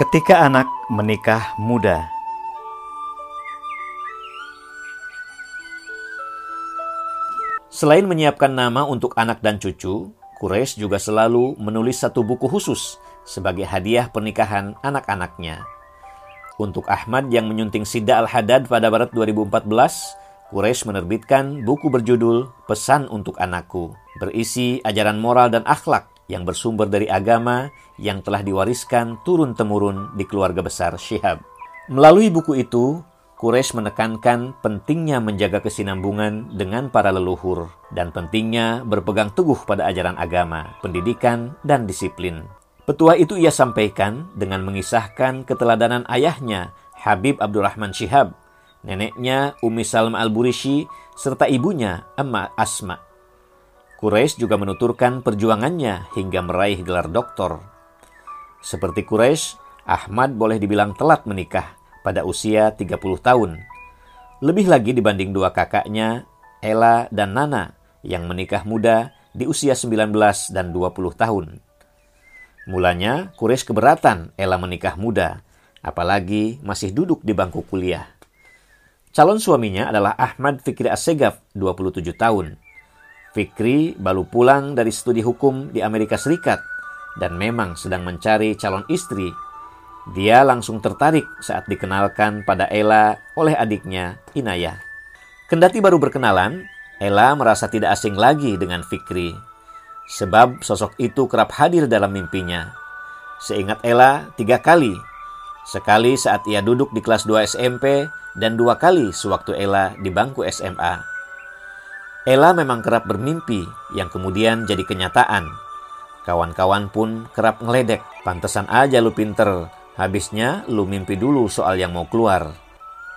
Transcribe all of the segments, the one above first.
Ketika anak menikah muda, selain menyiapkan nama untuk anak dan cucu, Quraisy juga selalu menulis satu buku khusus sebagai hadiah pernikahan anak-anaknya. Untuk Ahmad yang menyunting Sida Al-Hadad pada Barat 2014, Quraisy menerbitkan buku berjudul Pesan untuk Anakku, berisi ajaran moral dan akhlak yang bersumber dari agama yang telah diwariskan turun-temurun di keluarga besar Syihab. Melalui buku itu, Quraisy menekankan pentingnya menjaga kesinambungan dengan para leluhur dan pentingnya berpegang teguh pada ajaran agama, pendidikan, dan disiplin. Petua itu ia sampaikan dengan mengisahkan keteladanan ayahnya, Habib Abdurrahman Syihab, neneknya Umi Salma Al-Burishi, serta ibunya Amma Asma. Quraisy juga menuturkan perjuangannya hingga meraih gelar doktor. Seperti Quraisy, Ahmad boleh dibilang telat menikah pada usia 30 tahun. Lebih lagi dibanding dua kakaknya, Ella dan Nana, yang menikah muda di usia 19 dan 20 tahun. Mulanya, Quraisy keberatan Ella menikah muda, apalagi masih duduk di bangku kuliah. Calon suaminya adalah Ahmad Fikri Assegaf, 27 tahun. Fikri baru pulang dari studi hukum di Amerika Serikat dan memang sedang mencari calon istri dia langsung tertarik saat dikenalkan pada Ella oleh adiknya, Inayah. Kendati baru berkenalan, Ella merasa tidak asing lagi dengan Fikri. Sebab sosok itu kerap hadir dalam mimpinya. Seingat Ella, tiga kali. Sekali saat ia duduk di kelas 2 SMP dan dua kali sewaktu Ella di bangku SMA. Ella memang kerap bermimpi yang kemudian jadi kenyataan. Kawan-kawan pun kerap ngeledek. Pantesan aja lu pinter, Habisnya lu mimpi dulu soal yang mau keluar.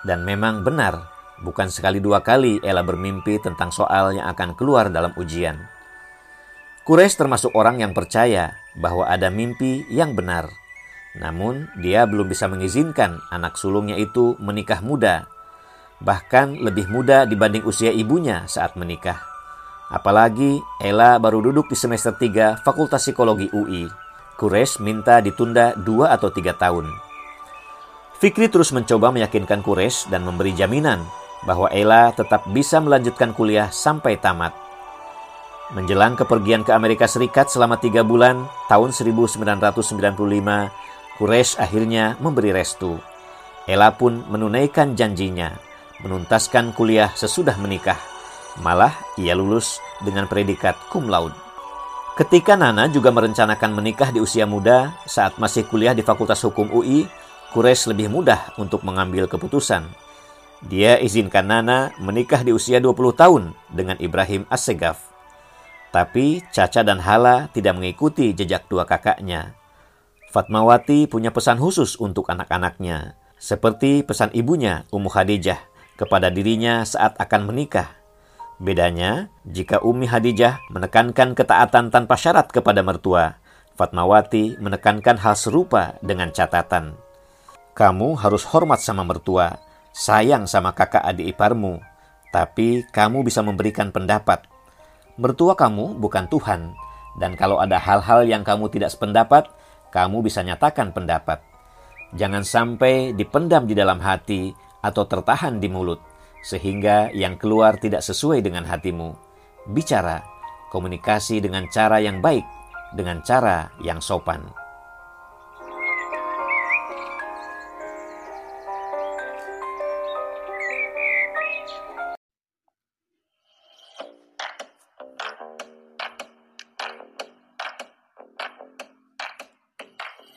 Dan memang benar, bukan sekali dua kali Ella bermimpi tentang soal yang akan keluar dalam ujian. Kures termasuk orang yang percaya bahwa ada mimpi yang benar. Namun, dia belum bisa mengizinkan anak sulungnya itu menikah muda. Bahkan lebih muda dibanding usia ibunya saat menikah. Apalagi Ella baru duduk di semester 3 Fakultas Psikologi UI Kures minta ditunda dua atau tiga tahun. Fikri terus mencoba meyakinkan Kures dan memberi jaminan bahwa Ella tetap bisa melanjutkan kuliah sampai tamat. Menjelang kepergian ke Amerika Serikat selama tiga bulan tahun 1995, Kures akhirnya memberi restu. Ella pun menunaikan janjinya, menuntaskan kuliah sesudah menikah. Malah ia lulus dengan predikat cum laude. Ketika Nana juga merencanakan menikah di usia muda saat masih kuliah di Fakultas Hukum UI, Kures lebih mudah untuk mengambil keputusan. Dia izinkan Nana menikah di usia 20 tahun dengan Ibrahim Assegaf. Tapi Caca dan Hala tidak mengikuti jejak dua kakaknya. Fatmawati punya pesan khusus untuk anak-anaknya, seperti pesan ibunya Ummu Khadijah kepada dirinya saat akan menikah. Bedanya, jika Umi Hadijah menekankan ketaatan tanpa syarat kepada mertua, Fatmawati menekankan hal serupa dengan catatan. Kamu harus hormat sama mertua, sayang sama kakak adik iparmu, tapi kamu bisa memberikan pendapat. Mertua kamu bukan Tuhan, dan kalau ada hal-hal yang kamu tidak sependapat, kamu bisa nyatakan pendapat. Jangan sampai dipendam di dalam hati atau tertahan di mulut sehingga yang keluar tidak sesuai dengan hatimu. Bicara, komunikasi dengan cara yang baik, dengan cara yang sopan.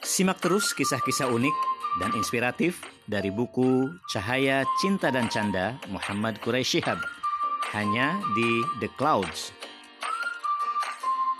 Simak terus kisah-kisah unik dan inspiratif dari buku Cahaya Cinta dan Canda Muhammad Quraisy Shihab. Hanya di The Clouds